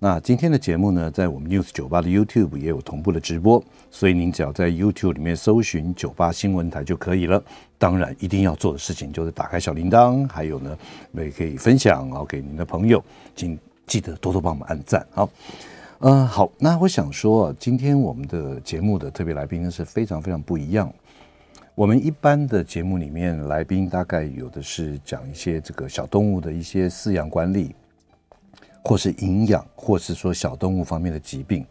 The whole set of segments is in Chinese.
那今天的节目呢，在我们 News 酒吧的 YouTube 也有同步的直播，所以您只要在 YouTube 里面搜寻酒吧新闻台就可以了。当然，一定要做的事情就是打开小铃铛，还有呢，也可以分享哦给您的朋友，请记得多多帮我们按赞。好，嗯，好，那我想说，今天我们的节目的特别来宾呢是非常非常不一样。我们一般的节目里面，来宾大概有的是讲一些这个小动物的一些饲养管理。或是营养，或是说小动物方面的疾病，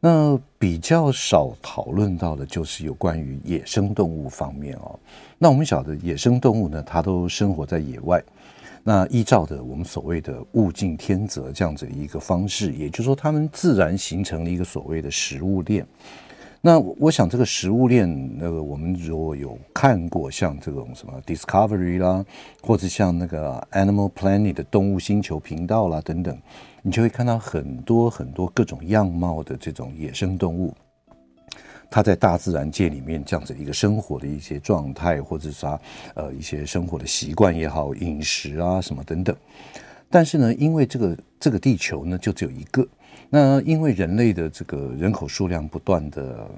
那比较少讨论到的就是有关于野生动物方面哦。那我们晓得野生动物呢，它都生活在野外，那依照的我们所谓的物竞天择这样子一个方式，也就是说，它们自然形成了一个所谓的食物链。那我想，这个食物链，那个我们如果有看过像这种什么 Discovery 啦，或者像那个 Animal Planet 的动物星球频道啦等等，你就会看到很多很多各种样貌的这种野生动物，它在大自然界里面这样子一个生活的一些状态，或者是它呃一些生活的习惯也好，饮食啊什么等等。但是呢，因为这个这个地球呢，就只有一个。那因为人类的这个人口数量不断的，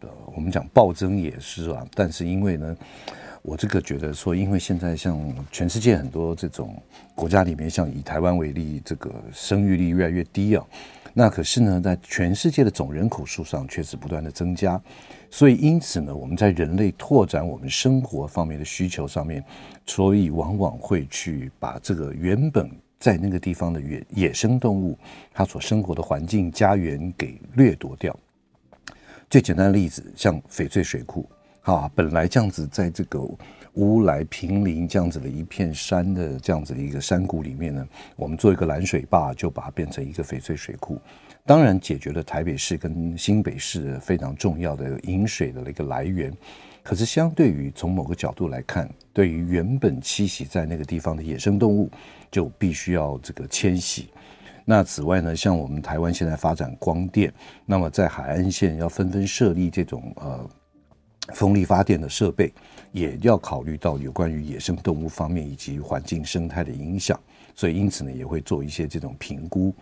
呃，我们讲暴增也是啊。但是因为呢，我这个觉得说，因为现在像全世界很多这种国家里面，像以台湾为例，这个生育率越来越低啊。那可是呢，在全世界的总人口数上却是不断的增加。所以因此呢，我们在人类拓展我们生活方面的需求上面，所以往往会去把这个原本。在那个地方的野野生动物，它所生活的环境、家园给掠夺掉。最简单的例子，像翡翠水库，啊，本来这样子在这个乌来平林这样子的一片山的这样子的一个山谷里面呢，我们做一个拦水坝，就把它变成一个翡翠水库。当然，解决了台北市跟新北市非常重要的饮水的一个来源。可是，相对于从某个角度来看，对于原本栖息在那个地方的野生动物，就必须要这个迁徙。那此外呢，像我们台湾现在发展光电，那么在海岸线要纷纷设立这种呃风力发电的设备，也要考虑到有关于野生动物方面以及环境生态的影响，所以因此呢，也会做一些这种评估。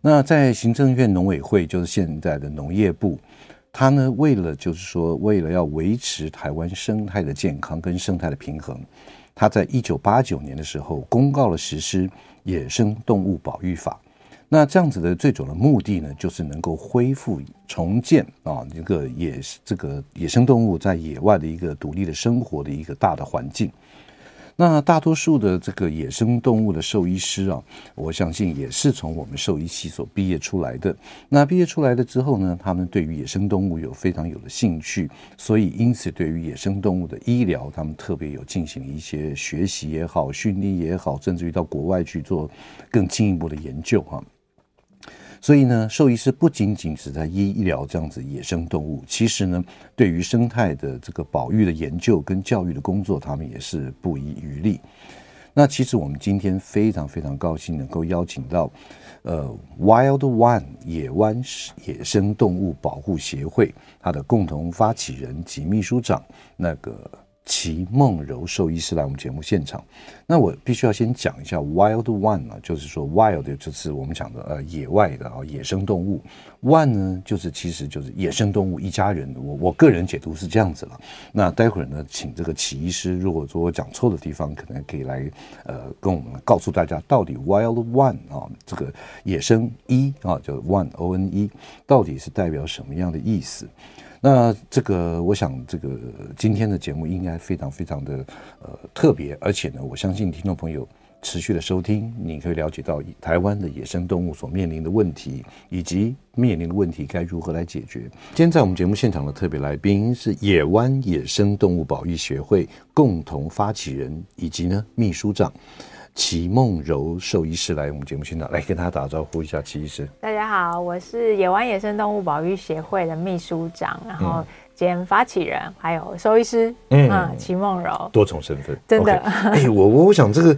那在行政院农委会，就是现在的农业部。他呢，为了就是说，为了要维持台湾生态的健康跟生态的平衡，他在一九八九年的时候公告了实施《野生动物保育法》。那这样子的最主要的目的呢，就是能够恢复重建啊，一个野这个野生动物在野外的一个独立的生活的一个大的环境。那大多数的这个野生动物的兽医师啊，我相信也是从我们兽医系所毕业出来的。那毕业出来了之后呢，他们对于野生动物有非常有的兴趣，所以因此对于野生动物的医疗，他们特别有进行一些学习也好，训练也好，甚至于到国外去做更进一步的研究哈。所以呢，兽医师不仅仅是在医医疗这样子野生动物，其实呢，对于生态的这个保育的研究跟教育的工作，他们也是不遗余力。那其实我们今天非常非常高兴能够邀请到，呃，Wild One 野湾野生动物保护协会它的共同发起人及秘书长那个。祁梦柔兽医师来我们节目现场，那我必须要先讲一下 Wild One 啊，就是说 Wild 就是我们讲的呃野外的啊野生动物，One 呢就是其实就是野生动物一家人，我我个人解读是这样子了。那待会儿呢，请这个齐医师，如果说我讲错的地方，可能可以来呃跟我们告诉大家，到底 Wild One 啊这个野生一啊叫 One O N E 到底是代表什么样的意思？那这个，我想这个今天的节目应该非常非常的呃特别，而且呢，我相信听众朋友持续的收听，你可以了解到台湾的野生动物所面临的问题，以及面临的问题该如何来解决。今天在我们节目现场的特别来宾是野湾野生动物保育协会共同发起人以及呢秘书长齐梦柔兽医师来我们节目现场，来跟他打招呼一下，齐医师。大家好，我是野湾野生动物保育协会的秘书长，然后兼发起人，还有兽医师，嗯，齐梦柔，多重身份，真的。哎、okay，我我想这个。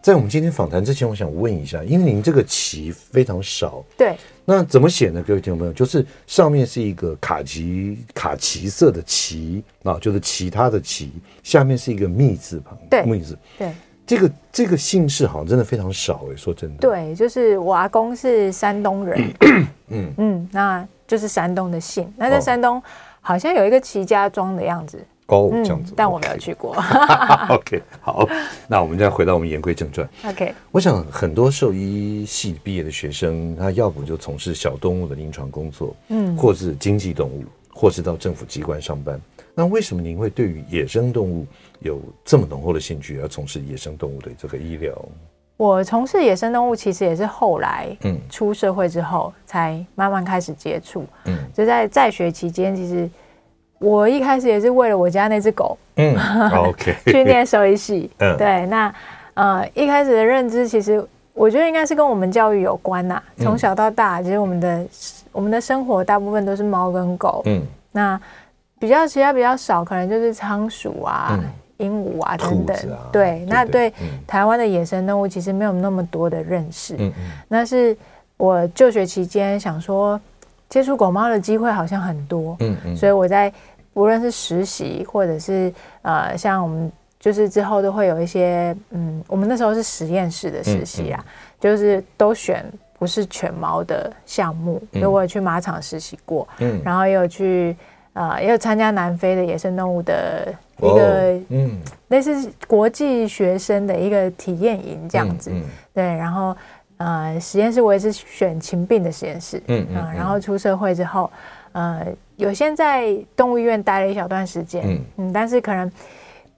在我们今天访谈之前，我想问一下，因为您这个“齐”非常少，对，那怎么写呢？各位听众朋友，就是上面是一个卡其卡其色的“齐”啊，就是其他的“齐”，下面是一个“密”字旁，对，“密”字，对，这个这个姓氏好像真的非常少哎，说真的，对，就是我阿公是山东人，嗯。嗯，那就是山东的姓，那在山东好像有一个齐家庄的样子。哦，这样子，但我没有去过。OK，好，那我们再回到我们言归正传。OK，我想很多兽医系毕业的学生，他要不就从事小动物的临床工作，嗯，或是经济动物，或是到政府机关上班。那为什么您会对于野生动物有这么浓厚的兴趣，要从事野生动物的这个医疗？我从事野生动物其实也是后来，嗯，出社会之后才慢慢开始接触，嗯，就在在学期间，其实。我一开始也是为了我家那只狗，嗯，OK，去念兽医系，嗯，对，那呃一开始的认知，其实我觉得应该是跟我们教育有关呐。从小到大，其实我们的我们的生活大部分都是猫跟狗，嗯，那比较其他比较少，可能就是仓鼠啊、鹦鹉啊等等，对，那对台湾的野生动物其实没有那么多的认识，嗯嗯，那是我就学期间想说。接触狗猫的机会好像很多，嗯嗯，所以我在无论是实习或者是呃，像我们就是之后都会有一些，嗯，我们那时候是实验室的实习啊，就是都选不是犬猫的项目，所以我有去马场实习过，嗯，然后也有去呃，也有参加南非的野生动物的一个，嗯，类似国际学生的一个体验营这样子，对，然后。呃，实验室我也是选禽病的实验室，嗯然后出社会之后，呃，有先在动物医院待了一小段时间，嗯嗯，但是可能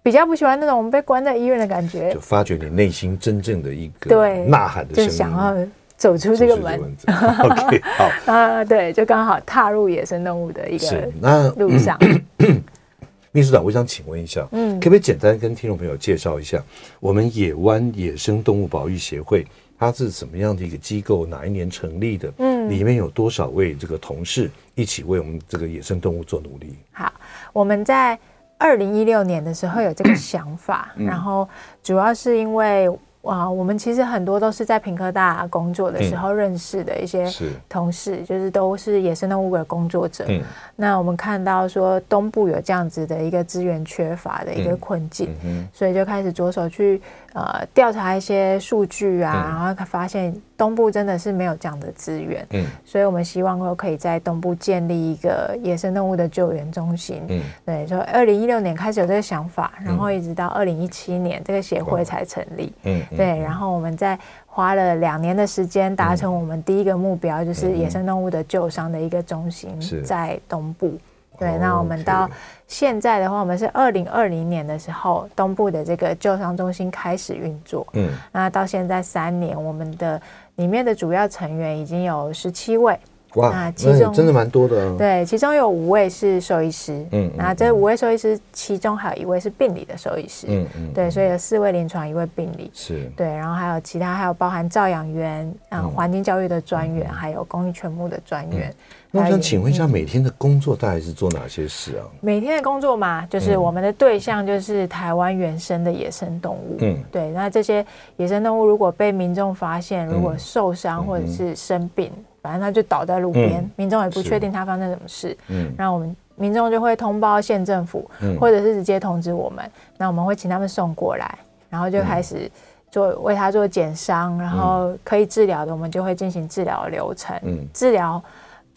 比较不喜欢那种被关在医院的感觉，就发掘你内心真正的一个对呐喊的声音，就想要走出这个门。个 OK，好 啊、呃，对，就刚好踏入野生动物的一个路上。秘书长，我想请问一下，嗯，可不可以简单跟听众朋友介绍一下我们野湾野生动物保育协会？它是什么样的一个机构？哪一年成立的？嗯，里面有多少位这个同事一起为我们这个野生动物做努力？好，我们在二零一六年的时候有这个 想法，嗯、然后主要是因为。哇，我们其实很多都是在屏科大工作的时候认识的一些同事，嗯、是就是都是野生动物的工作者。嗯、那我们看到说东部有这样子的一个资源缺乏的一个困境，所以就开始着手去呃调查一些数据啊，嗯、然后发现东部真的是没有这样的资源。嗯，所以我们希望说可以在东部建立一个野生动物的救援中心。嗯，对，就二零一六年开始有这个想法，然后一直到二零一七年这个协会才成立。嗯。对，然后我们在花了两年的时间，达成我们第一个目标，就是野生动物的救伤的一个中心在东部。对，那我们到现在的话，我们是二零二零年的时候，东部的这个救伤中心开始运作。嗯，那到现在三年，我们的里面的主要成员已经有十七位。哇，那其中真的蛮多的。对，其中有五位是兽医师，嗯，那这五位兽医师，其中还有一位是病理的兽医师，嗯嗯，对，所以有四位临床，一位病理，是。对，然后还有其他，还有包含照养员，嗯，环境教育的专员，还有公益全牧的专员。那我想请问一下，每天的工作大概是做哪些事啊？每天的工作嘛，就是我们的对象就是台湾原生的野生动物，嗯，对，那这些野生动物如果被民众发现，如果受伤或者是生病。反正他就倒在路边，嗯、民众也不确定他发生什么事。嗯，那我们民众就会通报县政府，嗯、或者是直接通知我们。那我们会请他们送过来，然后就开始做、嗯、为他做减伤，然后可以治疗的，我们就会进行治疗的流程。嗯，治疗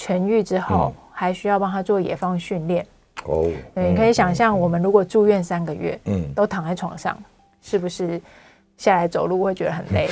痊愈之后，嗯、还需要帮他做野放训练。哦，对，你可以想象，我们如果住院三个月，嗯，都躺在床上，是不是？下来走路会觉得很累，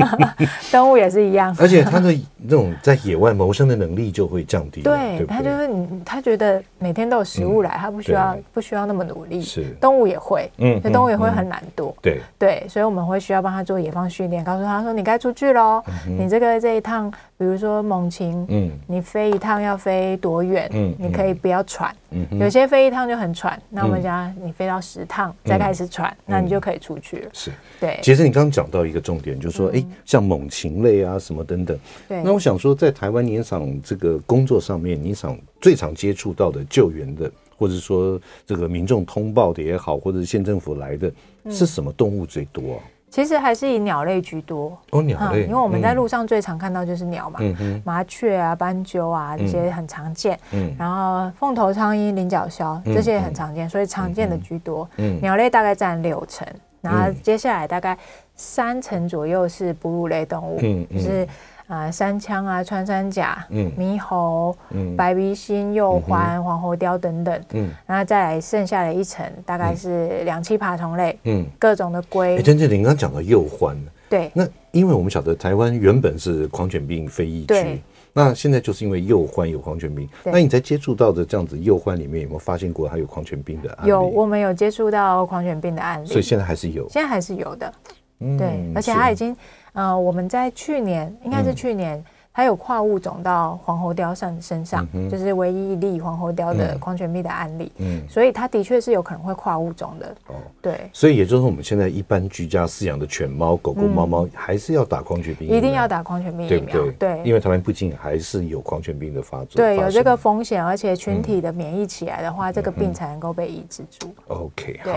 动物也是一样。而且它的那种在野外谋生的能力就会降低。对，它就是你，它觉得每天都有食物来，它不需要不需要那么努力。是，动物也会，嗯，动物也会很懒惰。对对，所以我们会需要帮他做野放训练，告诉他说你该出去喽，你这个这一趟比如说猛禽，嗯，你飞一趟要飞多远？嗯，你可以不要喘，嗯，有些飞一趟就很喘，那我们讲你飞到十趟再开始喘，那你就可以出去了。是，对。其实你刚刚讲到一个重点，就是说，哎，像猛禽类啊什么等等。对。那我想说，在台湾你想这个工作上面，你想最常接触到的救援的，或者说这个民众通报的也好，或者是县政府来的，是什么动物最多？其实还是以鸟类居多。哦，鸟类，因为我们在路上最常看到就是鸟嘛，麻雀啊、斑鸠啊这些很常见，嗯，然后凤头苍鹰、菱角鸮这些也很常见，所以常见的居多。嗯，鸟类大概占六成，然后接下来大概三成左右是哺乳类动物，嗯，就是。啊，三枪啊，穿山甲，嗯，猕猴，嗯，白鼻心、鼬獾、黄喉貂等等，嗯，然后再来剩下的一层，大概是两栖爬虫类，嗯，各种的龟。哎，真正你刚刚讲到鼬獾，对，那因为我们晓得台湾原本是狂犬病非疫区，那现在就是因为鼬獾有狂犬病，那你在接触到的这样子鼬獾里面有没有发现过还有狂犬病的案例？有，我们有接触到狂犬病的案例，所以现在还是有，现在还是有的，对，而且它已经。呃，我们在去年应该是去年，它有跨物种到黄喉貂上身上，就是唯一一例黄喉貂的狂犬病的案例。嗯，所以它的确是有可能会跨物种的。哦，对。所以也就是说，我们现在一般居家饲养的犬猫、狗狗、猫猫，还是要打狂犬病，一定要打狂犬病疫苗。对对。因为台湾毕竟还是有狂犬病的发作。对，有这个风险，而且群体的免疫起来的话，这个病才能够被抑制住。OK，好。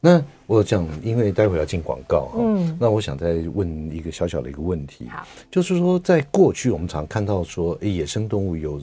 那。我讲，因为待会要进广告哈，嗯，那我想再问一个小小的一个问题，好，就是说，在过去我们常看到说，哎，野生动物有，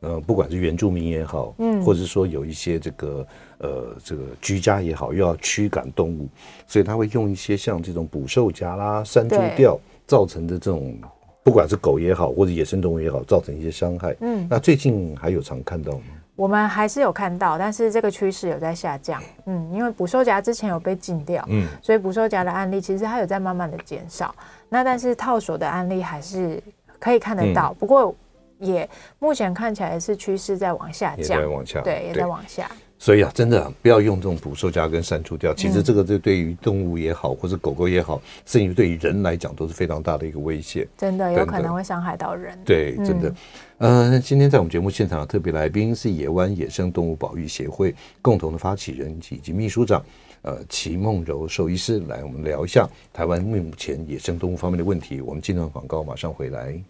呃，不管是原住民也好，嗯，或者是说有一些这个，呃，这个居家也好，又要驱赶动物，所以他会用一些像这种捕兽夹啦、山猪吊造成的这种，不管是狗也好，或者野生动物也好，造成一些伤害，嗯，那最近还有常看到吗？我们还是有看到，但是这个趋势有在下降。嗯，因为捕兽夹之前有被禁掉，嗯，所以捕兽夹的案例其实它有在慢慢的减少。那但是套索的案例还是可以看得到，嗯、不过也目前看起来是趋势在往下降，也在往下，对，也在往下。所以啊，真的、啊、不要用这种捕兽夹跟删除掉。其实这个这对于动物也好，或者狗狗也好，甚至对于人来讲都是非常大的一个威胁。真的有可能会伤害到人。对，真的。嗯、呃，今天在我们节目现场的特别来宾是野湾野生动物保育协会共同的发起人以及秘书长，呃，齐梦柔兽医师来我们聊一下台湾目前野生动物方面的问题。我们进段广告，马上回来。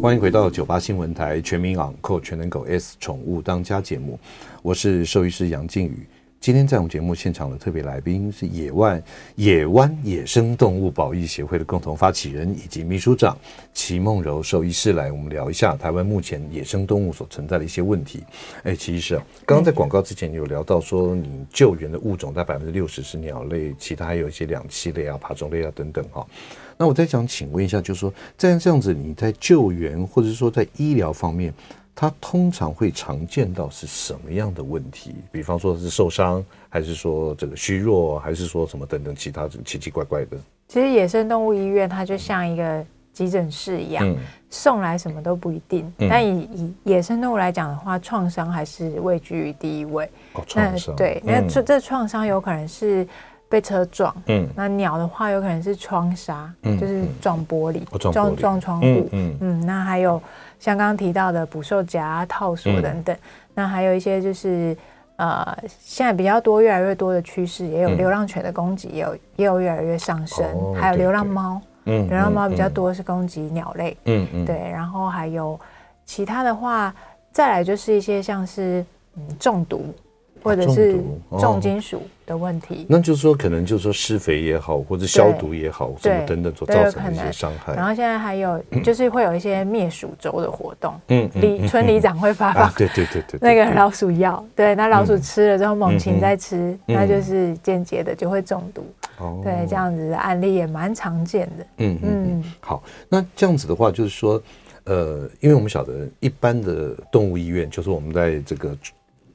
欢迎回到九八新闻台全民昂扣全能狗 S 宠物当家节目，我是兽医师杨靖宇。今天在我们节目现场的特别来宾是野湾野湾野生动物保育协会的共同发起人以及秘书长齐梦柔兽医师，来我们聊一下台湾目前野生动物所存在的一些问题。哎，齐医师，刚刚在广告之前有聊到说，你救援的物种在百分之六十是鸟类，其他还有一些两栖类啊、爬虫类啊等等哈。那我再想请问一下，就是说在这样子你在救援或者是说在医疗方面，它通常会常见到是什么样的问题？比方说是受伤，还是说这个虚弱，还是说什么等等其他奇奇怪怪的？其实野生动物医院它就像一个急诊室一样，嗯、送来什么都不一定。嗯、但以以野生动物来讲的话，创伤还是位居于第一位。哦，创伤。对，那这这创伤有可能是。被车撞，嗯，那鸟的话有可能是窗纱，嗯，就是撞玻璃，撞撞窗户，嗯嗯，那还有像刚刚提到的捕兽夹、套索等等，那还有一些就是呃，现在比较多、越来越多的趋势，也有流浪犬的攻击，也有也有越来越上升，还有流浪猫，嗯，流浪猫比较多是攻击鸟类，嗯嗯，对，然后还有其他的话，再来就是一些像是嗯中毒。或者是重金属的问题，哦，那就是说，可能就是说施肥也好，或者消毒也好，什么等等所造成的一些伤害。然后现在还有就是会有一些灭鼠周的活动，嗯，里村里长会发放，对对对对，那个老鼠药，对，那老鼠吃了之后猛禽在吃，那就是间接的就会中毒。哦，对，这样子的案例也蛮常见的。嗯嗯，好，那这样子的话，就是说，呃，因为我们晓得一般的动物医院，就是我们在这个。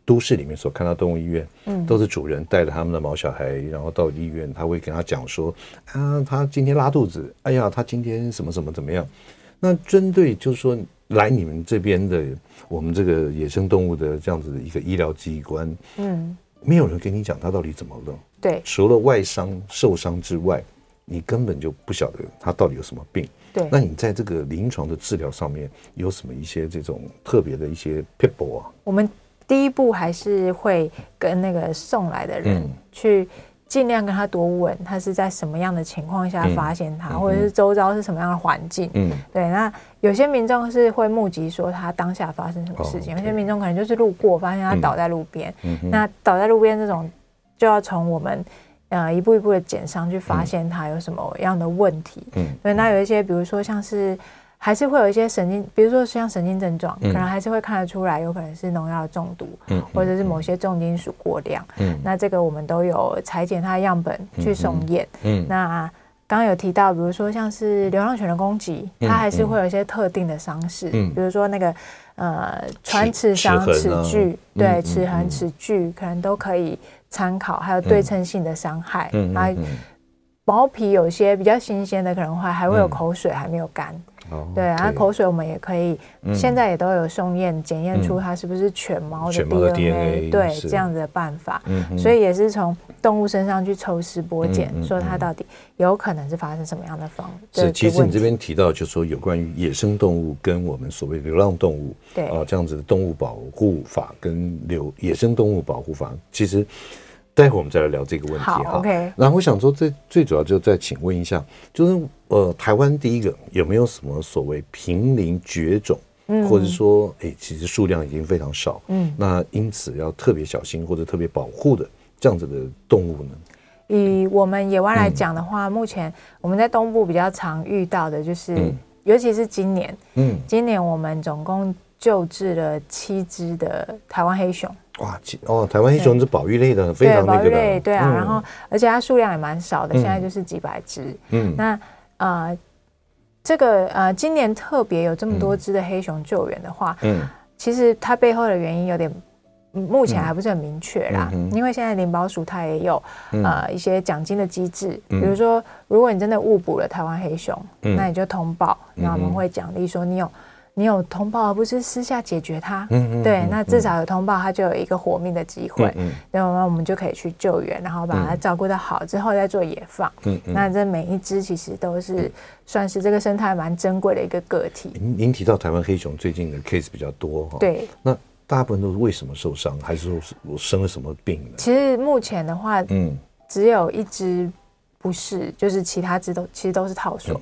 都市里面所看到动物医院，嗯，都是主人带着他们的毛小孩，然后到医院，他会跟他讲说，啊，他今天拉肚子，哎呀，他今天什么什么怎么样？那针对就是说来你们这边的我们这个野生动物的这样子的一个医疗机关，嗯，没有人跟你讲他到底怎么了，对，除了外伤受伤之外，你根本就不晓得他到底有什么病。对，那你在这个临床的治疗上面有什么一些这种特别的一些撇步啊？我们第一步还是会跟那个送来的人去尽量跟他多问，他是在什么样的情况下发现他，嗯、或者是周遭是什么样的环境。嗯，对。那有些民众是会目击说他当下发生什么事情，哦、有些民众可能就是路过发现他倒在路边。嗯，那倒在路边这种就要从我们。呃，一步一步的减伤，去发现他有什么样的问题。嗯，对那有一些，比如说像是，还是会有一些神经，比如说像神经症状，嗯、可能还是会看得出来，有可能是农药中毒，嗯，或者是某些重金属过量。嗯，那这个我们都有裁剪它的样本去送验。嗯，那刚刚有提到，比如说像是流浪犬的攻击，它还是会有一些特定的伤势，嗯，比如说那个呃穿刺伤、齿距，对，齿痕、齿距，可能都可以。参考还有对称性的伤害，嗯，啊，毛皮有些比较新鲜的，可能会还会有口水还没有干，对，然后口水我们也可以，现在也都有送验检验出它是不是犬猫的 DNA，对，这样子的办法，所以也是从动物身上去抽丝剥茧，说它到底有可能是发生什么样的方。是，其实你这边提到就是说有关于野生动物跟我们所谓流浪动物，对。啊，这样子的动物保护法跟流野生动物保护法，其实。待会我们再来聊这个问题哈。OK。然后我想说，最最主要就再请问一下，就是呃，台湾第一个有没有什么所谓濒临绝种，嗯、或者说，哎，其实数量已经非常少，嗯，那因此要特别小心或者特别保护的这样子的动物呢？以我们野外来讲的话，嗯、目前我们在东部比较常遇到的就是，嗯、尤其是今年，嗯，今年我们总共救治了七只的台湾黑熊。哇，哦，台湾黑熊是保育类的，非常那个的。保育类，对啊，嗯、然后而且它数量也蛮少的，嗯、现在就是几百只。嗯，那呃，这个呃，今年特别有这么多只的黑熊救援的话，嗯，其实它背后的原因有点，目前还不是很明确啦。嗯、因为现在林保署它也有、嗯、呃一些奖金的机制，嗯、比如说如果你真的误捕了台湾黑熊，嗯、那你就通报，那我们会奖励说你有。你有通报，而不是私下解决它。嗯嗯。对，那至少有通报，它就有一个活命的机会。嗯。那我们就可以去救援，然后把它照顾得好之后再做野放。嗯嗯。那这每一只其实都是算是这个生态蛮珍贵的一个个体。您您提到台湾黑熊最近的 case 比较多哈。对。那大部分都是为什么受伤，还是说我生了什么病呢？其实目前的话，嗯，只有一只不是，就是其他只都其实都是套索。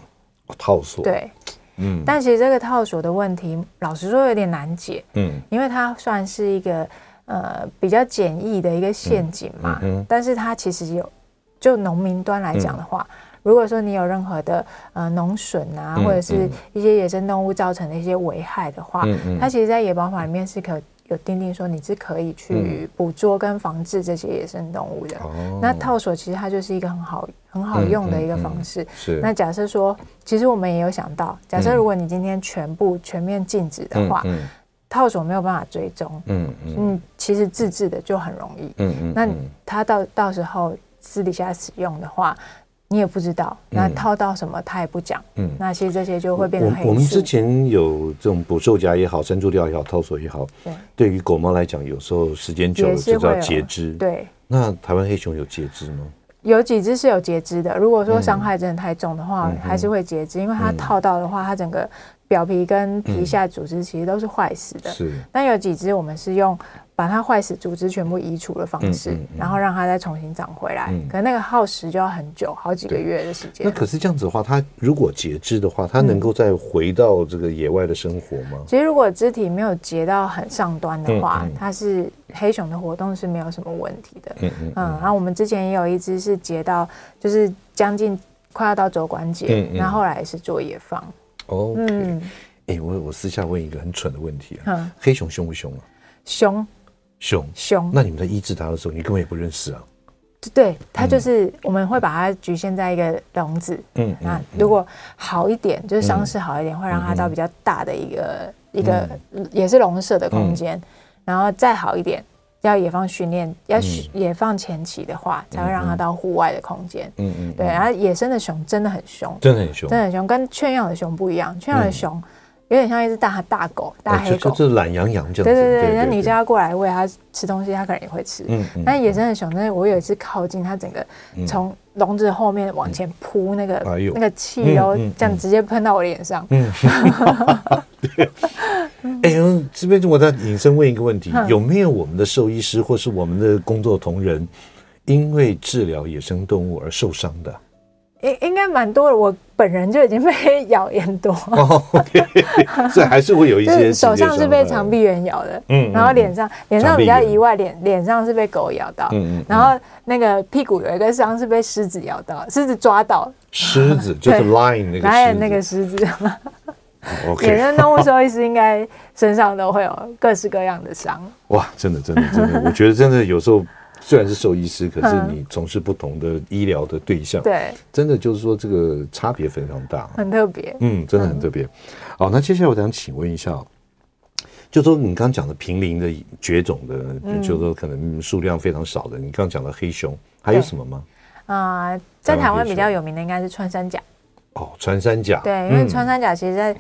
套索。对。嗯，但其实这个套索的问题，老实说有点难解。嗯，因为它算是一个呃比较简易的一个陷阱嘛。嗯，但是它其实有，就农民端来讲的话，如果说你有任何的呃农损啊，或者是一些野生动物造成的一些危害的话，它其实，在野保法里面是可。有订定说你是可以去捕捉跟防治这些野生动物的。嗯、那套索其实它就是一个很好很好用的一个方式。那假设说，其实我们也有想到，假设如果你今天全部全面禁止的话，套索没有办法追踪。嗯嗯。嗯，其实自制的就很容易。嗯嗯。那他到到时候私底下使用的话。你也不知道，那套到什么他也不讲。嗯，那其实这些就会变成黑。我们之前有这种捕兽夹也好，山猪吊也好，套索也好。对。对于狗猫来讲，有时候时间久了就要截肢。对。那台湾黑熊有截肢吗？有几只是有截肢的。如果说伤害真的太重的话，还是会截肢，因为它套到的话，它整个表皮跟皮下组织其实都是坏死的。是。那有几只我们是用。把它坏死组织全部移除的方式，然后让它再重新长回来。可能那个耗时就要很久，好几个月的时间。那可是这样子的话，它如果截肢的话，它能够再回到这个野外的生活吗？其实如果肢体没有截到很上端的话，它是黑熊的活动是没有什么问题的。嗯嗯。然后我们之前也有一只是截到，就是将近快要到肘关节，然后后来是做野放。哦。嗯。哎，我我私下问一个很蠢的问题啊，黑熊凶不凶啊？凶。凶凶，那你们在医治它的时候，你根本也不认识啊？对，它就是我们会把它局限在一个笼子。嗯，那如果好一点，就是伤势好一点，会让它到比较大的一个一个也是笼舍的空间。然后再好一点，要野放训练，要野放前期的话，才会让它到户外的空间。嗯嗯，对。然后野生的熊真的很凶，真的很凶，真的很凶，跟圈养的熊不一样。圈养的熊。有点像一只大大狗，大黑狗，就是懒洋洋这样子。对对对，那你叫它过来喂它吃东西，它可能也会吃。嗯嗯。但野生的熊，那我有一次靠近它，整个从笼子后面往前扑，那个那个汽油这样直接喷到我脸上。嗯。哎呦，这边我再引申问一个问题：有没有我们的兽医师或是我们的工作同仁，因为治疗野生动物而受伤的？应应该蛮多的，我本人就已经被 咬很多，所以还是会有一些。手上是被长臂猿咬的，嗯，然后脸上脸上比较意外，脸脸上是被狗咬到，嗯，然后那个屁股有一个伤是被狮子咬到，狮子抓到，狮子 就是 lion 那个，狮子？野生动物兽医师应该身上都会有各式各样的伤。哇，真的真的真的，我觉得真的有时候。虽然是兽医师，可是你从事不同的医疗的对象，对，真的就是说这个差别非常大，很特别，嗯，真的很特别。好，那接下来我想请问一下，就说你刚刚讲的濒临的绝种的，就是说可能数量非常少的，你刚刚讲的黑熊，还有什么吗？啊，在台湾比较有名的应该是穿山甲。哦，穿山甲，对，因为穿山甲其实，在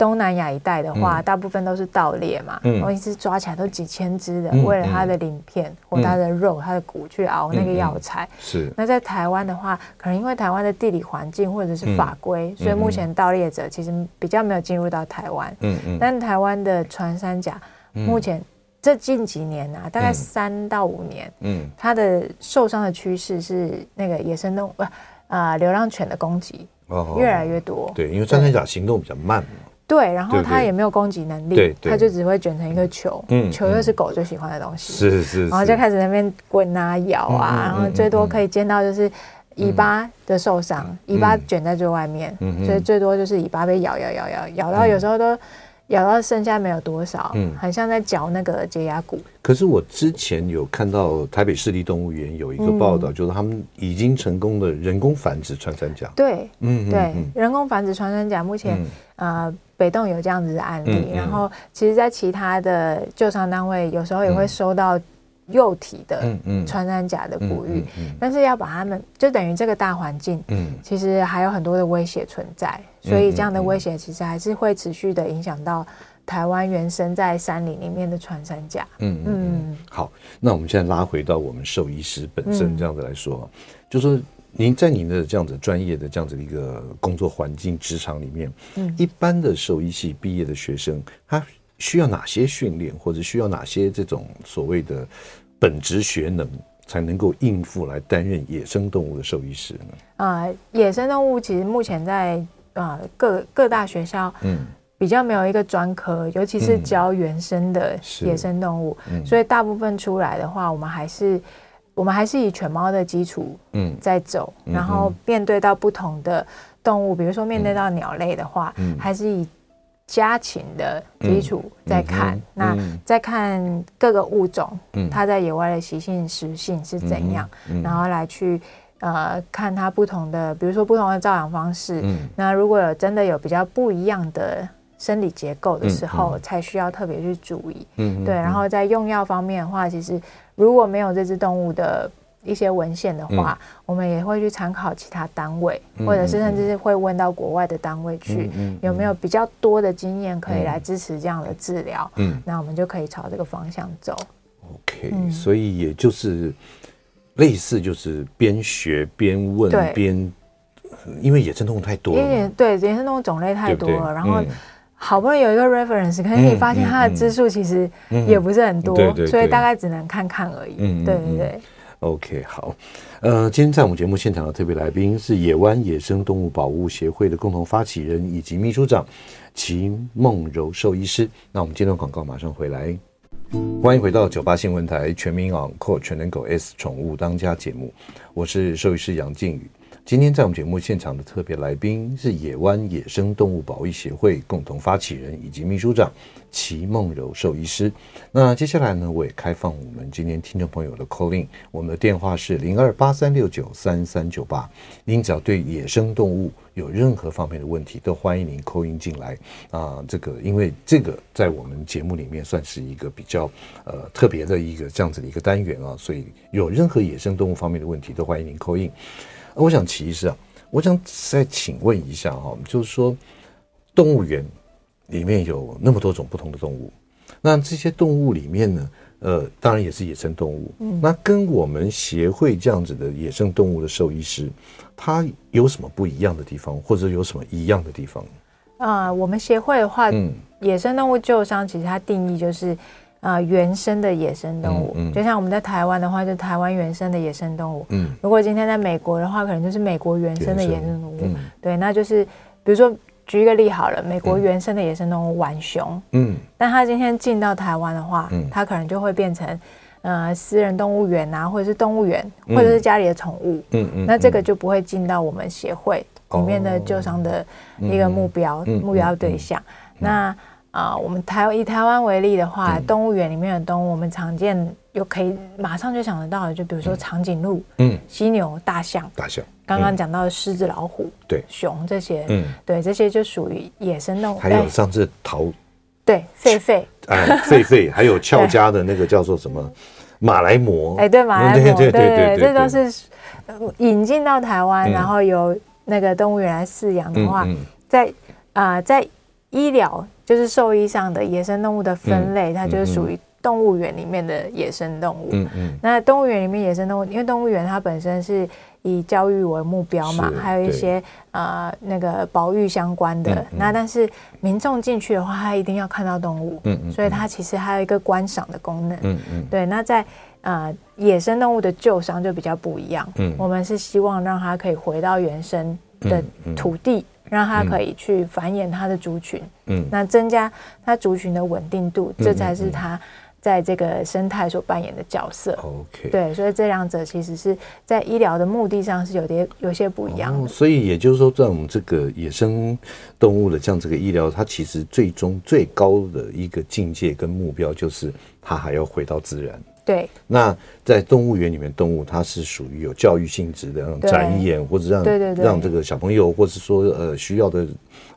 东南亚一带的话，大部分都是盗猎嘛，然后一只抓起来都几千只的，为了它的鳞片或它的肉、它的骨去熬那个药材。是。那在台湾的话，可能因为台湾的地理环境或者是法规，所以目前盗猎者其实比较没有进入到台湾。嗯嗯。但台湾的穿山甲，目前这近几年啊，大概三到五年，嗯，它的受伤的趋势是那个野生动物，呃，流浪犬的攻击越来越多。对，因为穿山甲行动比较慢嘛。对，然后它也没有攻击能力，它就只会卷成一个球，球又是狗最喜欢的东西，是是，然后就开始那边滚啊咬啊，然后最多可以见到就是尾巴的受伤，尾巴卷在最外面，所以最多就是尾巴被咬咬咬咬咬到有时候都咬到剩下没有多少，嗯，很像在嚼那个洁牙骨。可是我之前有看到台北市立动物园有一个报道，就是他们已经成功的人工繁殖穿山甲。对，嗯，对，人工繁殖穿山甲目前呃。北栋有这样子的案例，然后其实，在其他的救伤单位，有时候也会收到幼体的穿山甲的哺育，嗯嗯嗯、但是要把它们，就等于这个大环境，嗯、其实还有很多的威胁存在，所以这样的威胁其实还是会持续的影响到台湾原生在山林里面的穿山甲。嗯嗯，嗯好，那我们现在拉回到我们兽医师本身这样子来说，嗯、就说。您在您的这样子专业的这样子的一个工作环境职场里面，嗯，一般的兽医系毕业的学生，他需要哪些训练，或者需要哪些这种所谓的本职学能，才能够应付来担任野生动物的兽医师呢？啊、呃，野生动物其实目前在啊、呃、各各大学校，嗯，比较没有一个专科，尤其是教原生的野生动物，嗯、所以大部分出来的话，我们还是。我们还是以犬猫的基础，嗯，在走，嗯、然后面对到不同的动物，嗯、比如说面对到鸟类的话，嗯、还是以家禽的基础在看，嗯、那再看各个物种，嗯、它在野外的习性、食性是怎样，嗯、然后来去呃看它不同的，比如说不同的照养方式，嗯、那如果有真的有比较不一样的生理结构的时候，嗯、才需要特别去注意，嗯，对，然后在用药方面的话，其实。如果没有这只动物的一些文献的话，嗯、我们也会去参考其他单位，嗯、或者是甚至是会问到国外的单位去，嗯、有没有比较多的经验可以来支持这样的治疗？嗯，那我们就可以朝这个方向走。OK，、嗯、所以也就是类似就是边学边问边，因为野生动物太多了，因为对野生动物种类太多了，对对然后。嗯好不容易有一个 reference，可是你发现它的支数其实也不是很多，所以大概只能看看而已。嗯，对对对。OK，好。呃，今天在我们节目现场的特别来宾是野湾野生动物保护协会的共同发起人以及秘书长齐梦柔兽医师。那我们接段广告马上回来，欢迎回到九八新闻台全民昂扣全能狗 S 宠物当家节目，我是兽医师杨靖宇。今天在我们节目现场的特别来宾是野湾野生动物保育协会共同发起人以及秘书长齐梦柔兽医师。那接下来呢，我也开放我们今天听众朋友的 call in，我们的电话是零二八三六九三三九八。您只要对野生动物有任何方面的问题，都欢迎您 call in 进来啊。这个因为这个在我们节目里面算是一个比较呃特别的一个这样子的一个单元啊，所以有任何野生动物方面的问题，都欢迎您 call in。我想其实啊，我想再请问一下哈，就是说动物园里面有那么多种不同的动物，那这些动物里面呢，呃，当然也是野生动物。嗯，那跟我们协会这样子的野生动物的兽医师，他有什么不一样的地方，或者有什么一样的地方？啊、呃，我们协会的话，嗯，野生动物救伤其实它定义就是。啊、呃，原生的野生动物，嗯嗯、就像我们在台湾的话，就台湾原生的野生动物。嗯，如果今天在美国的话，可能就是美国原生的野生动物。嗯、对，那就是比如说举一个例好了，美国原生的野生动物浣熊。嗯，但它今天进到台湾的话，嗯，它可能就会变成呃私人动物园啊，或者是动物园，或者是家里的宠物。嗯嗯，那这个就不会进到我们协会里面的救伤的一个目标、嗯、目标对象。嗯嗯、那啊、呃，我们台以台湾为例的话，嗯、动物园里面的动物，我们常见又可以马上就想得到的，就比如说长颈鹿、嗯，犀牛、大象、大象，刚刚讲到的狮子、老虎，对，熊这些，嗯，对，这些就属于野生动物。还有上次逃，对，狒狒，哎，狒狒，还有俏家的那个叫做什么？马来貘，哎，对，马来貘，对对对，这都是引进到台湾，然后由那个动物园来饲养的话，在啊，在医疗。就是兽医上的野生动物的分类，嗯、它就是属于动物园里面的野生动物。嗯嗯。嗯，那动物园里面野生动物，因为动物园它本身是以教育为目标嘛，还有一些呃那个保育相关的。嗯嗯、那但是民众进去的话，他一定要看到动物。嗯嗯。所以它其实还有一个观赏的功能。嗯嗯。对，那在呃野生动物的救伤就比较不一样。嗯。我们是希望让它可以回到原生的土地。让它可以去繁衍它的族群，嗯，那增加它族群的稳定度，嗯、这才是它在这个生态所扮演的角色。OK，对，所以这两者其实是在医疗的目的上是有点有些不一样的。哦。所以也就是说，在我们这个野生动物的这样这个医疗，它其实最终最高的一个境界跟目标，就是它还要回到自然。对，那在动物园里面，动物它是属于有教育性质的那种展演，或者让对对对让这个小朋友，或者说呃需要的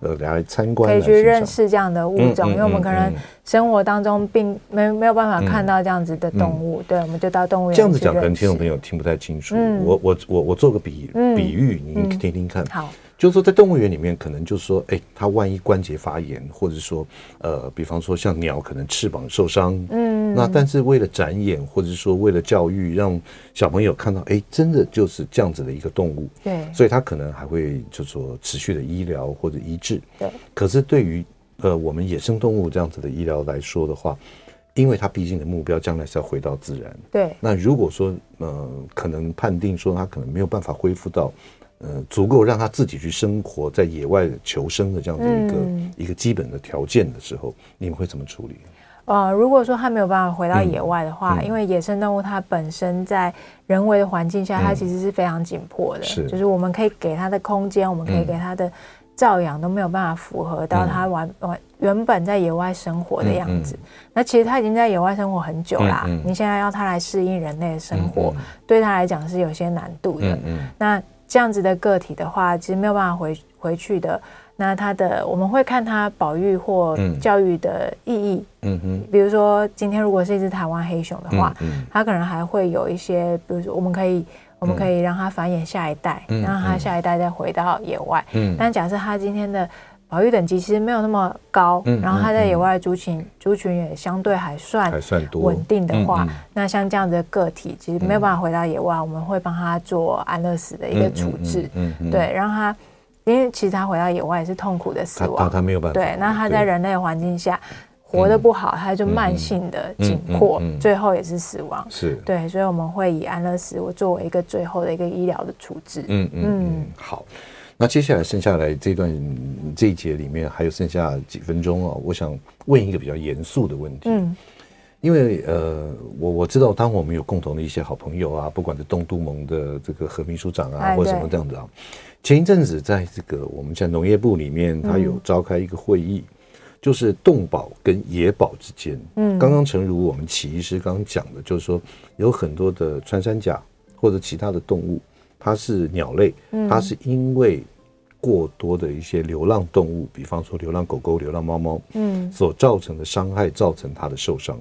呃来参观，可以去认识这样的物种，因为我们可能生活当中并没没有办法看到这样子的动物，对，我们就到动物园。这样子讲，可能听众朋友听不太清楚。我我我我做个比比喻，你听听看。好。就是说，在动物园里面，可能就是说，哎，它万一关节发炎，或者说，呃，比方说像鸟，可能翅膀受伤，嗯，那但是为了展演，或者说为了教育，让小朋友看到，哎，真的就是这样子的一个动物，对，所以它可能还会就说持续的医疗或者医治，对。可是对于呃我们野生动物这样子的医疗来说的话，因为它毕竟的目标将来是要回到自然，对。那如果说呃可能判定说它可能没有办法恢复到。呃，足够让他自己去生活在野外求生的这样的一个、嗯、一个基本的条件的时候，你们会怎么处理？呃，如果说他没有办法回到野外的话，嗯。嗯、因为野生动物它本身在人为的环境下，它其实是非常紧迫的，是、嗯，就是我们可以给它的空间，我们可以给它的照养都没有办法符合到它完完原本在野外生活的样子。那其实它已经在野外生活很久啦，你现在要它来适应人类的生活，对它来讲是有些难度的。嗯嗯、那这样子的个体的话，其实没有办法回回去的。那他的我们会看他保育或教育的意义。嗯哼。比如说，今天如果是一只台湾黑熊的话，嗯，它可能还会有一些，比如说，我们可以我们可以让它繁衍下一代，让它下一代再回到野外。嗯。但假设它今天的保育等级其实没有那么高，嗯、然后它在野外族群族群也相对还算还算多。稳定的话，那像这样的个体其实没有办法回到野外，嗯、我们会帮他做安乐死的一个处置，嗯对，让他因为其实他回到野外也是痛苦的死亡，他，他，他没有办法，对，那他在人类环境下活得不好，嗯、他就慢性的紧迫，嗯嗯嗯嗯、最后也是死亡，是。对，所以我们会以安乐死我作为一个最后的一个医疗的处置，嗯嗯嗯，好。那接下来剩下来这段这一节里面还有剩下几分钟啊，我想问一个比较严肃的问题。嗯，因为呃，我我知道，当我们有共同的一些好朋友啊，不管是东都盟的这个何秘书长啊，或者什么这样子啊，前一阵子在这个我们在农业部里面，他有召开一个会议，就是动保跟野保之间。嗯，刚刚诚如我们齐医师刚刚讲的，就是说有很多的穿山甲或者其他的动物。它是鸟类，它是因为过多的一些流浪动物，比方说流浪狗狗、流浪猫猫，嗯，所造成的伤害，造成它的受伤。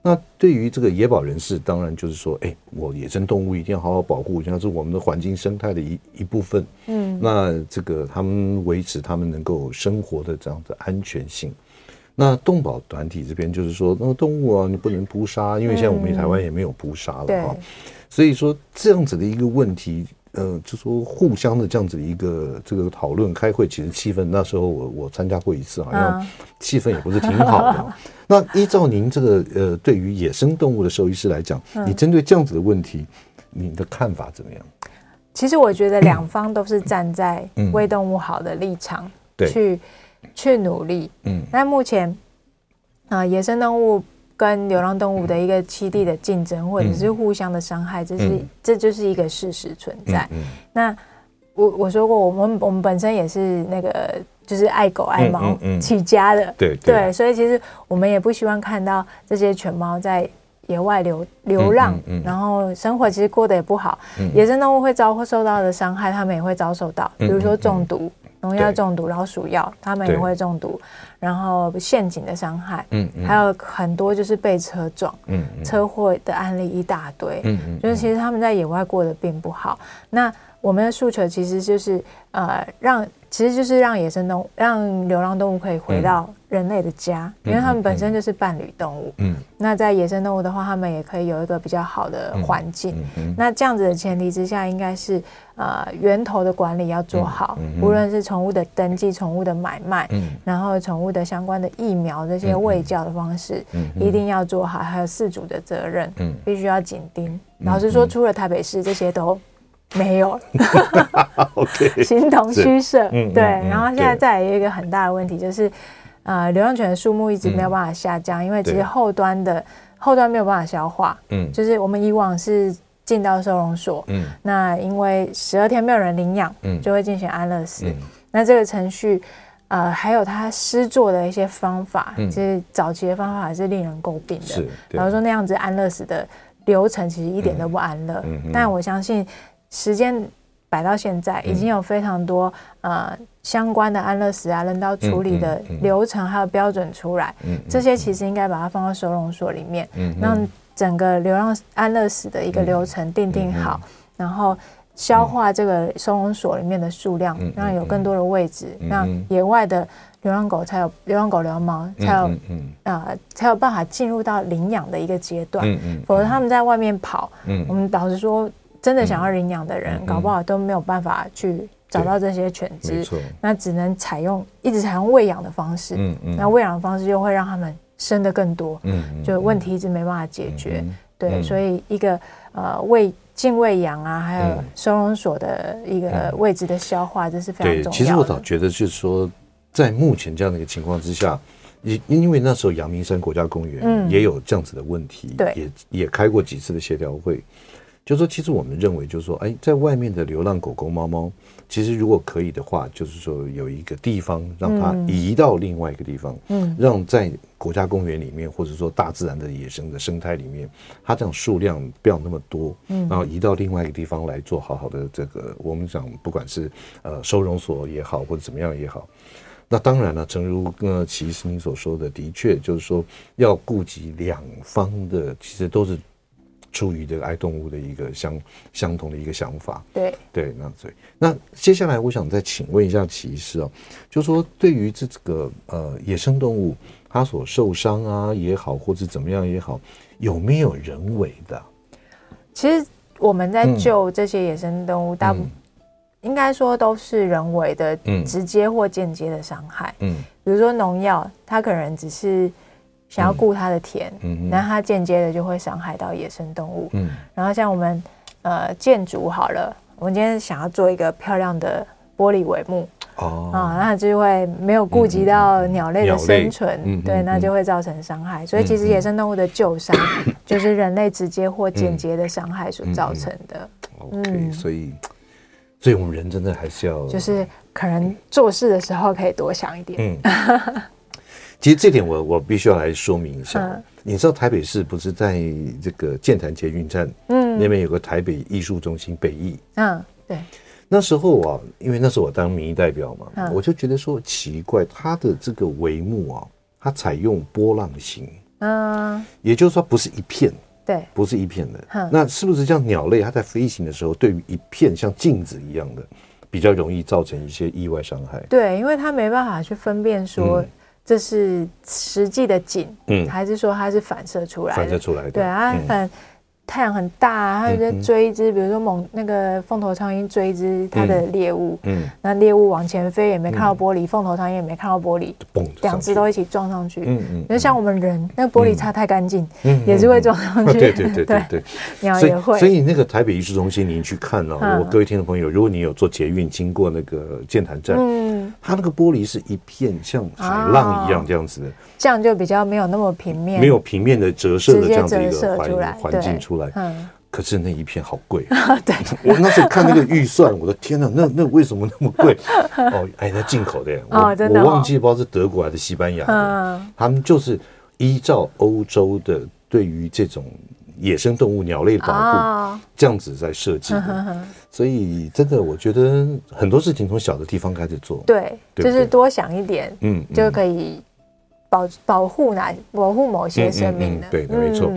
那对于这个野保人士，当然就是说，哎，我野生动物一定要好好保护，像是我们的环境生态的一一部分，嗯，那这个他们维持他们能够生活的这样的安全性，那动保团体这边就是说，那动物啊，你不能扑杀，因为现在我们台湾也没有扑杀了哈。所以说这样子的一个问题，呃，就说互相的这样子的一个这个讨论开会，其实气氛那时候我我参加过一次，好像气氛也不是挺好的。那依照您这个呃，对于野生动物的兽医师来讲，你针对这样子的问题，你的看法怎么样？其实我觉得两方都是站在为动物好的立场去。去努力，嗯，那目前啊、呃，野生动物跟流浪动物的一个栖地的竞争，或者是互相的伤害，这是、嗯、这就是一个事实存在。那我我说过，我们我们本身也是那个就是爱狗爱猫起家的，对对，所以其实我们也不希望看到这些犬猫在野外流流浪，嗯嗯嗯、然后生活其实过得也不好。嗯、野生动物会遭受到的伤害，他们也会遭受到，比如说中毒。农药中毒、老鼠药，他们也会中毒，然后陷阱的伤害，嗯，还有很多就是被车撞，嗯，车祸的案例一大堆，嗯嗯，就是其实他们在野外过得并不好。那我们的诉求其实就是呃，让其实就是让野生动物、让流浪动物可以回到人类的家，因为他们本身就是伴侣动物，嗯，那在野生动物的话，他们也可以有一个比较好的环境。那这样子的前提之下，应该是。呃，源头的管理要做好，无论是宠物的登记、宠物的买卖，嗯、然后宠物的相关的疫苗这些喂教的方式，一定要做好。还有饲主的责任，嗯、必须要紧盯。嗯、老实说，除了台北市，这些都没有。形同虚设。对，然后现在再有一个很大的问题就是，呃，流浪犬的数目一直没有办法下降，嗯、因为其实后端的后端没有办法消化。嗯，就是我们以往是。进到收容所，嗯，那因为十二天没有人领养，嗯，就会进行安乐死。嗯、那这个程序，呃，还有他施作的一些方法，嗯、其实早期的方法还是令人诟病的。是，然后说那样子安乐死的流程其实一点都不安乐。嗯、但我相信时间摆到现在，已经有非常多呃相关的安乐死啊、人道处理的流程还有标准出来。嗯，这些其实应该把它放到收容所里面。嗯，让整个流浪安乐死的一个流程定定好，然后消化这个收容所里面的数量，让有更多的位置，让野外的流浪狗才有流浪狗、流浪猫才有呃才有办法进入到领养的一个阶段。否则他们在外面跑，我们老实说，真的想要领养的人，搞不好都没有办法去找到这些犬只。那只能采用一直采用喂养的方式。嗯嗯那喂养的方式又会让他们。生的更多，嗯，就问题一直没办法解决，嗯、对，嗯、所以一个呃喂进喂养啊，还有收容所的一个位置的消化，这是非常重要的。其实我倒觉得，就是说，在目前这样的一个情况之下，因因为那时候阳明山国家公园也有这样子的问题，嗯、对，也也开过几次的协调会。就是说，其实我们认为，就是说，哎，在外面的流浪狗狗、猫猫，其实如果可以的话，就是说有一个地方让它移到另外一个地方，嗯，让在国家公园里面，或者说大自然的野生的生态里面，它这样数量不要那么多，嗯，然后移到另外一个地方来做好好的这个，我们讲不管是呃收容所也好，或者怎么样也好，那当然了，诚如呃其实你所说的，的确就是说要顾及两方的，其实都是。出于这个爱动物的一个相相同的一个想法，对对，那所以那接下来我想再请问一下齐医师哦，就是说对于这个呃野生动物它所受伤啊也好，或者怎么样也好，有没有人为的？其实我们在救这些野生动物，大应该说都是人为的，直接或间接的伤害。嗯，比如说农药，它可能只是。想要顾它的田，嗯，然后它间接的就会伤害到野生动物，嗯，然后像我们呃建筑好了，我们今天想要做一个漂亮的玻璃帷幕，哦，啊，那就会没有顾及到鸟类的生存，嗯、对，那就会造成伤害。所以其实野生动物的救伤，就是人类直接或间接的伤害所造成的。嗯，OK，所以，所以我们人真的还是要，就是可能做事的时候可以多想一点。嗯 其实这点我我必须要来说明一下。嗯、你知道台北市不是在这个建潭捷运站，嗯，那边有个台北艺术中心北艺，嗯，对。那时候啊，因为那时候我当民意代表嘛，嗯、我就觉得说奇怪，它的这个帷幕啊，它采用波浪形，嗯，也就是说不是一片，对，不是一片的。嗯、那是不是像鸟类它在飞行的时候，对于一片像镜子一样的，比较容易造成一些意外伤害？对，因为它没办法去分辨说。嗯这是实际的景，嗯，还是说它是反射出来的？反射出来的，对啊，嗯。太阳很大，啊，它就在追一只，嗯、比如说猛那个凤头苍蝇追一只它的猎物，嗯，嗯，那猎物往前飞也没看到玻璃，凤、嗯、头苍蝇也没看到玻璃，两只都一起撞上去，嗯嗯，就像我们人那个玻璃擦太干净，嗯，也是会撞上去，嗯、对对对 对对，鸟也会，所以那个台北艺术中心您去看哦，嗯、我各位听众朋友，如果你有坐捷运经过那个剑潭站，嗯，它那个玻璃是一片像海浪一样这样子的，这样就比较没有那么平面，没有平面的折射的这样的一个环环境出来。嗯，可是那一片好贵。对，我那时候看那个预算，我的天哪，那那为什么那么贵？哦，哎，那进口的，我我忘记不知道是德国还是西班牙的，他们就是依照欧洲的对于这种野生动物、鸟类保护这样子在设计。的。所以真的，我觉得很多事情从小的地方开始做，对，就是多想一点，嗯，就可以保保护哪保护某些生命的，对，没错。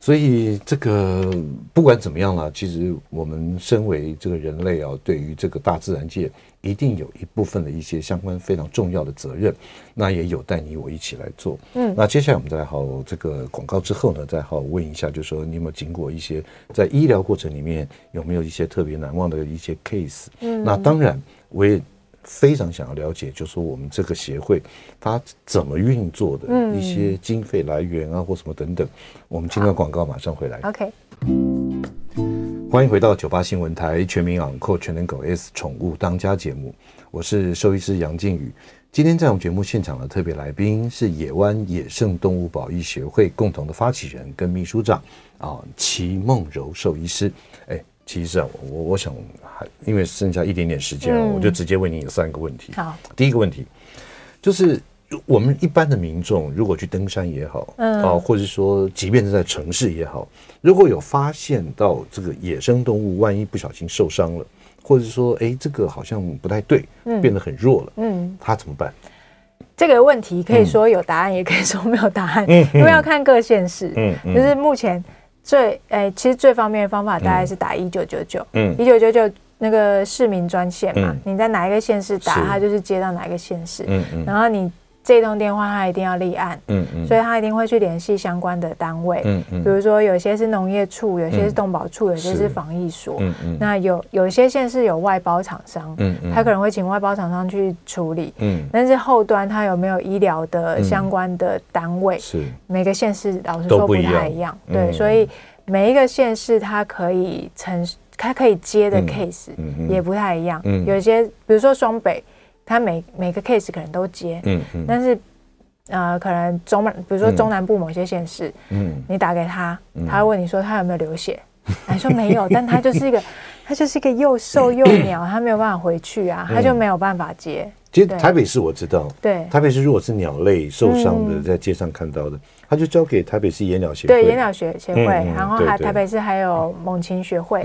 所以这个不管怎么样了，其实我们身为这个人类啊，对于这个大自然界一定有一部分的一些相关非常重要的责任，那也有待你我一起来做。嗯，那接下来我们再好这个广告之后呢，再好问一下，就是说你有没有经过一些在医疗过程里面有没有一些特别难忘的一些 case？嗯，那当然我也。非常想要了解，就是说我们这个协会它怎么运作的一些经费来源啊，或什么等等。我们进段广告，马上回来。OK，欢迎回到九八新闻台全民昂扣全能狗 S 宠物当家节目，我是兽医师杨靖宇。今天在我们节目现场的特别来宾是野湾野生动物保育协会共同的发起人跟秘书长啊，齐梦柔兽医师。哎。其实啊，我我想还因为剩下一点点时间，嗯、我就直接问你有三个问题。好，第一个问题就是我们一般的民众如果去登山也好，嗯啊，或者说即便是在城市也好，如果有发现到这个野生动物，万一不小心受伤了，或者说哎这个好像不太对，嗯，变得很弱了，嗯，他怎么办？这个问题可以说有答案，嗯、也可以说没有答案，嗯，因为要看各县市，嗯，嗯就是目前。最诶，其实最方便的方法大概是打一九九九，嗯，一九九九那个市民专线嘛，你在哪一个县市打，它就是接到哪一个县市，嗯嗯，然后你这通电话他一定要立案，嗯嗯，所以他一定会去联系相关的单位，嗯嗯，比如说有些是农业处，有些是动保处，有些是防疫所，嗯嗯，那有有一些县市有外包厂商，嗯嗯，他可能会请外包厂商去处理，嗯，但是后端他有没有医疗的相关的单位，是。每个县市老实说不太一样，对，所以每一个县市他可以承他可以接的 case 也不太一样，嗯，有些比如说双北。他每每个 case 可能都接，嗯嗯，但是，呃，可能中比如说中南部某些县市，嗯，你打给他，他会问你说他有没有流血，你说没有，但他就是一个，他就是一个又瘦又 鸟，他没有办法回去啊，他就没有办法接。其实台北市我知道，对，台北市如果是鸟类受伤的，在街上看到的。他就交给台北市野鸟协会，对野鸟学协会，然后还台北市还有猛禽学会，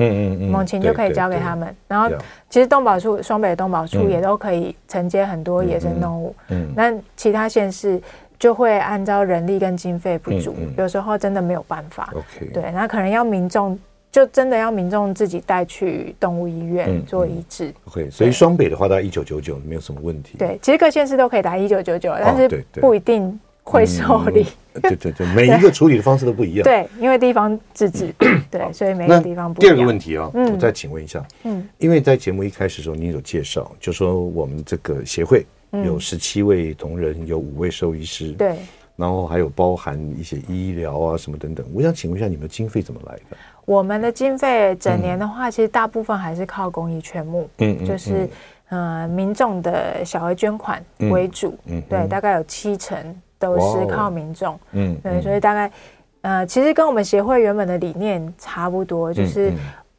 猛禽就可以交给他们。然后其实动保处双北的动保处也都可以承接很多野生动物。嗯，那其他县市就会按照人力跟经费不足，有时候真的没有办法。OK，对，那可能要民众就真的要民众自己带去动物医院做医治。OK，所以双北的话，大概一九九九没有什么问题。对，其实各县市都可以打一九九九，但是不一定。会受理，对对对，每一个处理的方式都不一样。对，因为地方自治，对，所以每个地方不一样。第二个问题啊，我再请问一下，嗯，因为在节目一开始的时候，你有介绍，就说我们这个协会有十七位同仁，有五位兽医师，对，然后还有包含一些医疗啊什么等等。我想请问一下，你们的经费怎么来的？我们的经费整年的话，其实大部分还是靠公益圈募，嗯，就是呃民众的小额捐款为主，嗯，对，大概有七成。都是靠民众，哦，嗯，对，所以大概，呃，其实跟我们协会原本的理念差不多，就是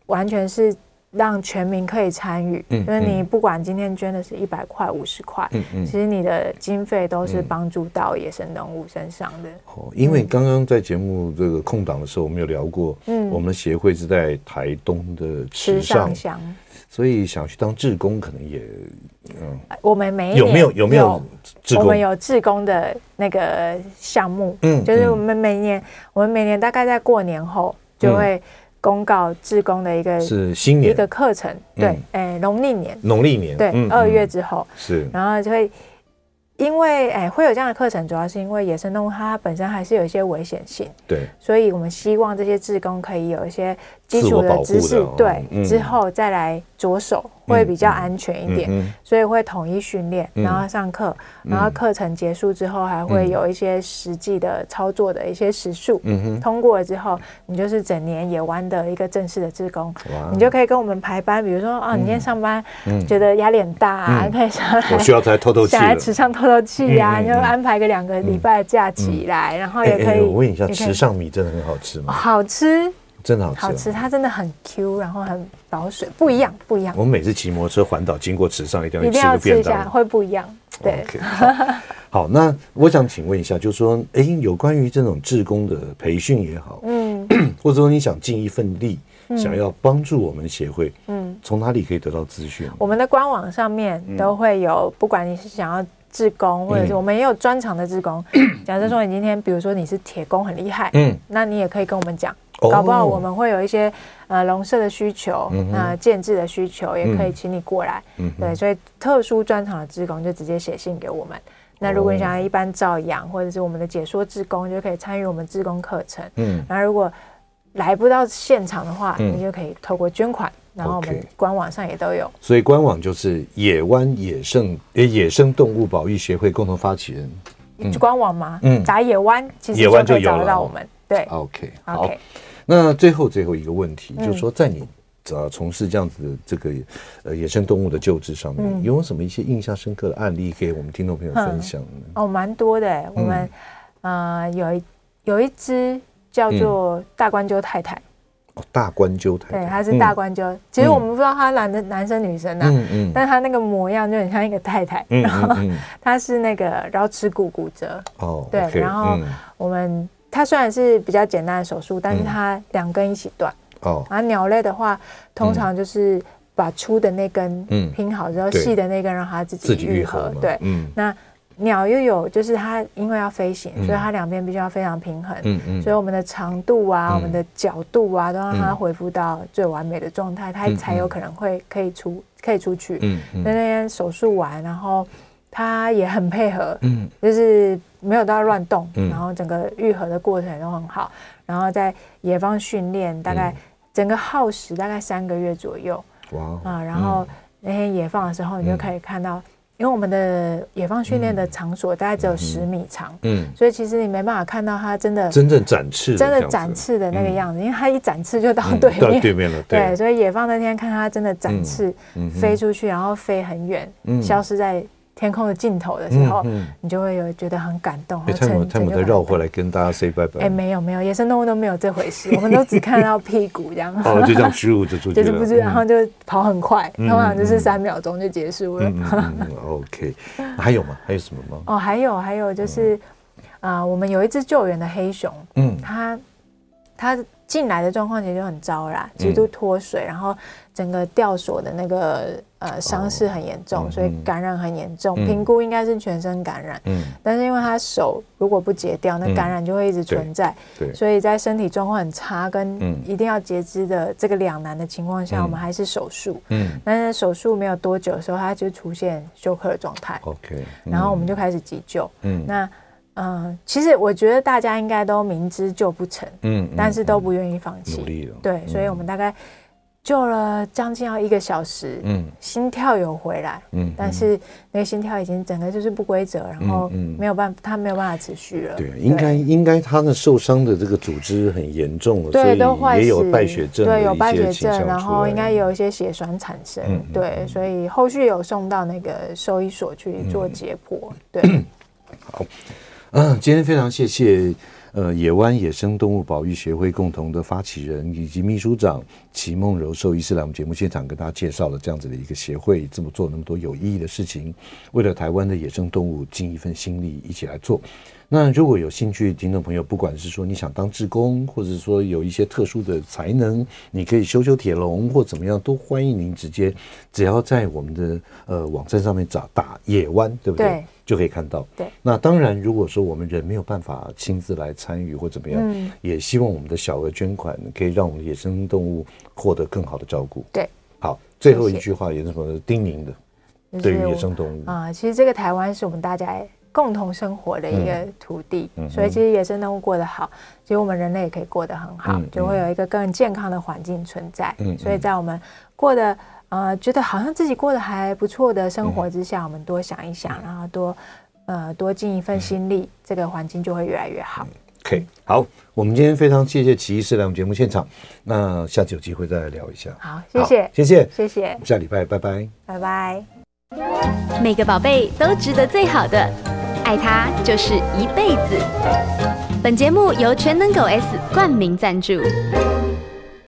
完全是让全民可以参与，嗯，就是你不管今天捐的是一百块、五十块，嗯嗯，其实你的经费都是帮助到野生动物身上的。哦，因为刚刚在节目这个空档的时候，我们有聊过，嗯，我们协会是在台东的池上乡。所以想去当志工，可能也，嗯，我们每有没有有没有志工？我们有志工的那个项目，嗯，就是我们每年，我们每年大概在过年后就会公告志工的一个是新年。一个课程，对，哎，农历年，农历年，对，二月之后。是，然后就会因为哎，会有这样的课程，主要是因为野生动物它本身还是有一些危险性，对，所以我们希望这些志工可以有一些基础的知识，对，嗯、之后再来着手。会比较安全一点，所以会统一训练，然后上课，嗯、然后课程结束之后还会有一些实际的操作的一些时数，嗯、哼。通过了之后，你就是整年野湾的一个正式的职工，你就可以跟我们排班，比如说啊，你今天上班觉得压力很大啊，嗯、可以上来，我需要才透透气，想来池上透透气呀、你就安排个两个礼拜的假期来，嗯、然后也可以。欸欸、我问一下，池上米真的很好吃吗？好吃。真的好吃，好吃，它真的很 Q，然后很保水，不一样，不一样。我们每次骑摩托车环岛经过池上，一定要一定要吃一下，会不一样。对，okay, 好，好，那我想请问一下，就是说，哎，有关于这种志工的培训也好，嗯，或者说你想尽一份力，嗯、想要帮助我们协会，嗯，从哪里可以得到资讯？我们的官网上面都会有，不管你是想要志工，或者是我们也有专长的志工。嗯、假设说你今天，比如说你是铁工很厉害，嗯，那你也可以跟我们讲。搞不好我们会有一些呃笼舍的需求，那建制的需求也可以请你过来。对，所以特殊专场的职工就直接写信给我们。那如果你想要一般照养或者是我们的解说志工，就可以参与我们志工课程。嗯，然后如果来不到现场的话，你就可以透过捐款，然后我们官网上也都有。所以官网就是野湾野生野生动物保育协会共同发起人。官网吗？嗯，打野湾其实就可以找得到我们。对，OK，好。那最后最后一个问题，嗯、就是说，在你呃从事这样子的这个呃野生动物的救治上面，嗯、有没有什么一些印象深刻的案例给我们听众朋友分享呢？哦，蛮多的。我们、嗯、呃有一有一只叫做大冠鸠太太。哦，大冠鸠太太。对，它是大冠鷲。嗯、其实我们不知道它男的男生女生啊，嗯嗯，但是它那个模样就很像一个太太。嗯、然后它是那个橈尺骨骨折。哦，对。然后我们。它虽然是比较简单的手术，但是它两根一起断。哦。然后鸟类的话，通常就是把粗的那根拼好之后，细的那根让它自己愈合。对。嗯。那鸟又有，就是它因为要飞行，所以它两边必须要非常平衡。嗯嗯。所以我们的长度啊，我们的角度啊，都让它恢复到最完美的状态，它才有可能会可以出可以出去。嗯嗯。那那天手术完，然后。他也很配合，嗯，就是没有到乱动，嗯，然后整个愈合的过程也都很好，然后在野放训练，大概整个耗时大概三个月左右，哇，啊，然后那天野放的时候，你就可以看到，因为我们的野放训练的场所大概只有十米长，嗯，所以其实你没办法看到它真的真正展翅，真的展翅的那个样子，因为它一展翅就到对面，到对面了，对，所以野放那天看它真的展翅飞出去，然后飞很远，消失在。天空的尽头的时候，你就会有觉得很感动。他们他们在绕回来跟大家 say 拜拜。哎，没有没有，野生动物都没有这回事，我们都只看到屁股这样。哦，就这样咻就出去了。就是不知，然后就跑很快，通常就是三秒钟就结束了。OK，还有吗？还有什么吗？哦，还有还有就是，啊，我们有一只救援的黑熊，嗯，它它进来的状况其实就很糟啦，极度脱水，然后整个吊索的那个。呃，伤势很严重，哦、所以感染很严重，评、嗯、估应该是全身感染。嗯，但是因为他手如果不截掉，那感染就会一直存在。对，对，所以在身体状况很差跟一定要截肢的这个两难的情况下，嗯、我们还是手术。嗯，但是手术没有多久的时候，他就出现休克的状态。OK，嗯、然后我们就开始急救。嗯，那嗯、呃，其实我觉得大家应该都明知救不成，嗯，但是都不愿意放弃。努力了。对，所以我们大概。救了将近要一个小时，嗯，心跳有回来，嗯，但是那个心跳已经整个就是不规则，然后没有办法，他没有办法持续了。对，应该应该他的受伤的这个组织很严重了，对，都坏死，也有败血症，对，有败血症，然后应该有一些血栓产生，对，所以后续有送到那个兽医所去做解剖，对。好，嗯，今天非常谢谢。呃，野湾野生动物保育协会共同的发起人以及秘书长齐梦柔兽医师来我们节目现场跟大家介绍了这样子的一个协会，这么做那么多有意义的事情，为了台湾的野生动物尽一份心力，一起来做。那如果有兴趣的听众朋友，不管是说你想当志工，或者说有一些特殊的才能，你可以修修铁笼或怎么样，都欢迎您直接，只要在我们的呃网站上面找打野湾，对不对？对，就可以看到。对。那当然，如果说我们人没有办法亲自来参与或怎么样，嗯，也希望我们的小额捐款可以让我们野生动物获得更好的照顾。对。好，最后一句话也是什么叮咛的？对于野生动物啊、呃，其实这个台湾是我们大家共同生活的一个土地，嗯、所以其实野生动物过得好，其实我们人类也可以过得很好，嗯、就会有一个更健康的环境存在。嗯、所以在我们过得呃觉得好像自己过得还不错的生活之下，嗯、我们多想一想，然后多呃多尽一份心力，嗯、这个环境就会越来越好。OK，好，我们今天非常谢谢奇医师来我们节目现场，那下次有机会再来聊一下。好，谢谢，谢谢，谢谢，下礼拜拜拜，拜拜。每个宝贝都值得最好的，爱他就是一辈子。本节目由全能狗 S 冠名赞助。